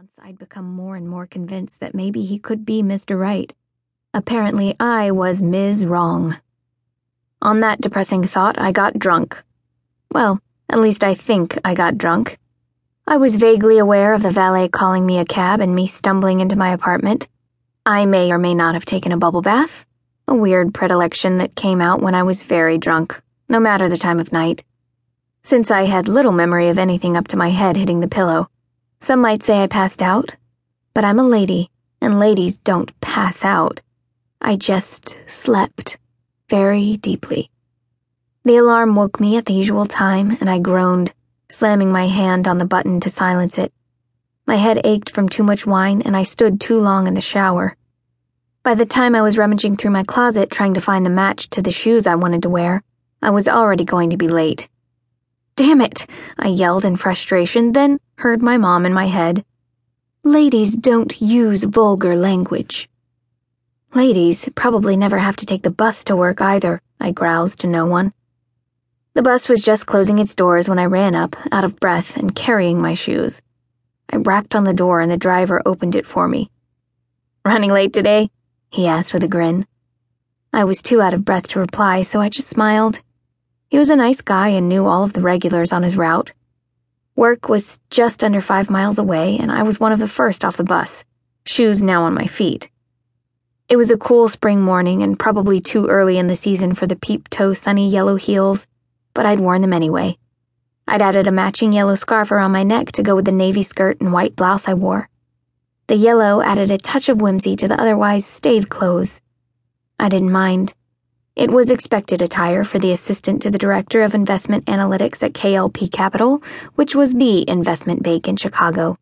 months, I'd become more and more convinced that maybe he could be Mr. Right. Apparently, I was Ms. Wrong. On that depressing thought, I got drunk. Well, at least I think I got drunk. I was vaguely aware of the valet calling me a cab and me stumbling into my apartment. I may or may not have taken a bubble bath, a weird predilection that came out when I was very drunk, no matter the time of night. Since I had little memory of anything up to my head hitting the pillow, some might say I passed out, but I'm a lady, and ladies don't pass out. I just slept very deeply. The alarm woke me at the usual time, and I groaned, slamming my hand on the button to silence it. My head ached from too much wine, and I stood too long in the shower. By the time I was rummaging through my closet trying to find the match to the shoes I wanted to wear, I was already going to be late. Damn it! I yelled in frustration, then heard my mom in my head. Ladies don't use vulgar language. Ladies probably never have to take the bus to work either, I groused to no one. The bus was just closing its doors when I ran up, out of breath and carrying my shoes. I rapped on the door and the driver opened it for me. Running late today? he asked with a grin. I was too out of breath to reply, so I just smiled he was a nice guy and knew all of the regulars on his route. Work was just under five miles away, and I was one of the first off the bus, shoes now on my feet. It was a cool spring morning and probably too early in the season for the peep toe sunny yellow heels, but I'd worn them anyway. I'd added a matching yellow scarf around my neck to go with the navy skirt and white blouse I wore. The yellow added a touch of whimsy to the otherwise staid clothes. I didn't mind. It was expected attire for the assistant to the director of investment analytics at KLP Capital, which was the investment bank in Chicago.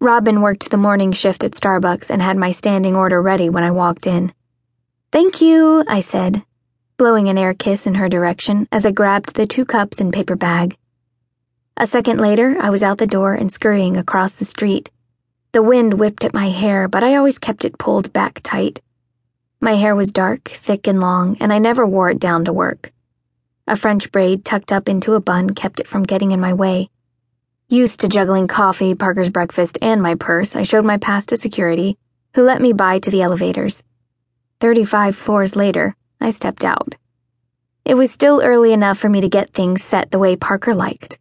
Robin worked the morning shift at Starbucks and had my standing order ready when I walked in. Thank you, I said, blowing an air kiss in her direction as I grabbed the two cups and paper bag. A second later, I was out the door and scurrying across the street. The wind whipped at my hair, but I always kept it pulled back tight. My hair was dark, thick, and long, and I never wore it down to work. A French braid tucked up into a bun kept it from getting in my way. Used to juggling coffee, Parker's breakfast, and my purse, I showed my pass to security, who let me by to the elevators. Thirty five floors later, I stepped out. It was still early enough for me to get things set the way Parker liked.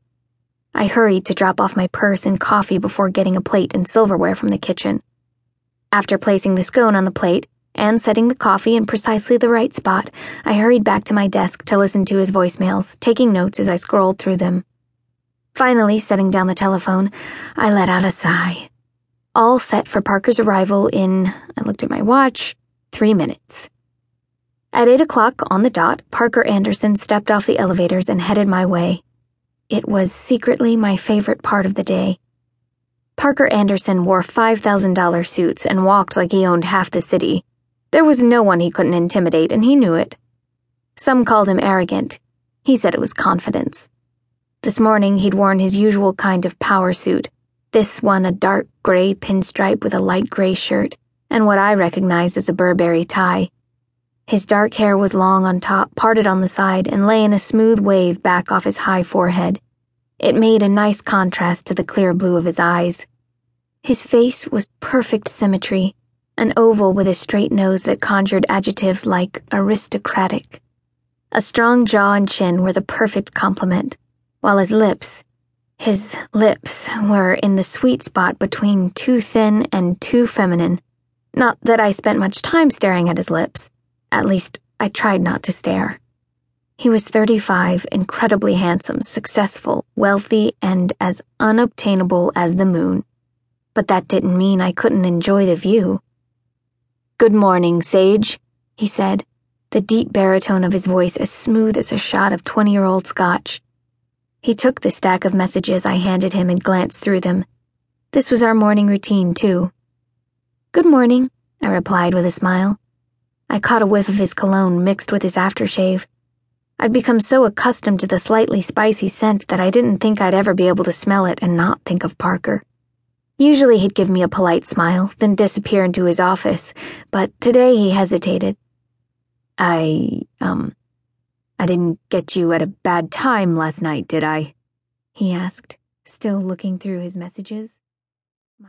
I hurried to drop off my purse and coffee before getting a plate and silverware from the kitchen. After placing the scone on the plate, and setting the coffee in precisely the right spot, I hurried back to my desk to listen to his voicemails, taking notes as I scrolled through them. Finally, setting down the telephone, I let out a sigh. All set for Parker's arrival in, I looked at my watch, three minutes. At eight o'clock on the dot, Parker Andersen stepped off the elevators and headed my way. It was secretly my favorite part of the day. Parker Andersen wore $5,000 suits and walked like he owned half the city there was no one he couldn't intimidate, and he knew it. Some called him arrogant. He said it was confidence. This morning he'd worn his usual kind of power suit, this one a dark gray pinstripe with a light gray shirt, and what I recognized as a Burberry tie. His dark hair was long on top, parted on the side, and lay in a smooth wave back off his high forehead. It made a nice contrast to the clear blue of his eyes. His face was perfect symmetry an oval with a straight nose that conjured adjectives like aristocratic. A strong jaw and chin were the perfect complement, while his lips, his lips, were in the sweet spot between too thin and too feminine. Not that I spent much time staring at his lips. At least, I tried not to stare. He was 35, incredibly handsome, successful, wealthy, and as unobtainable as the moon. But that didn't mean I couldn't enjoy the view. Good morning, Sage, he said, the deep baritone of his voice as smooth as a shot of 20 year old scotch. He took the stack of messages I handed him and glanced through them. This was our morning routine, too. Good morning, I replied with a smile. I caught a whiff of his cologne mixed with his aftershave. I'd become so accustomed to the slightly spicy scent that I didn't think I'd ever be able to smell it and not think of Parker. Usually he'd give me a polite smile, then disappear into his office, but today he hesitated. I, um, I didn't get you at a bad time last night, did I? He asked, still looking through his messages.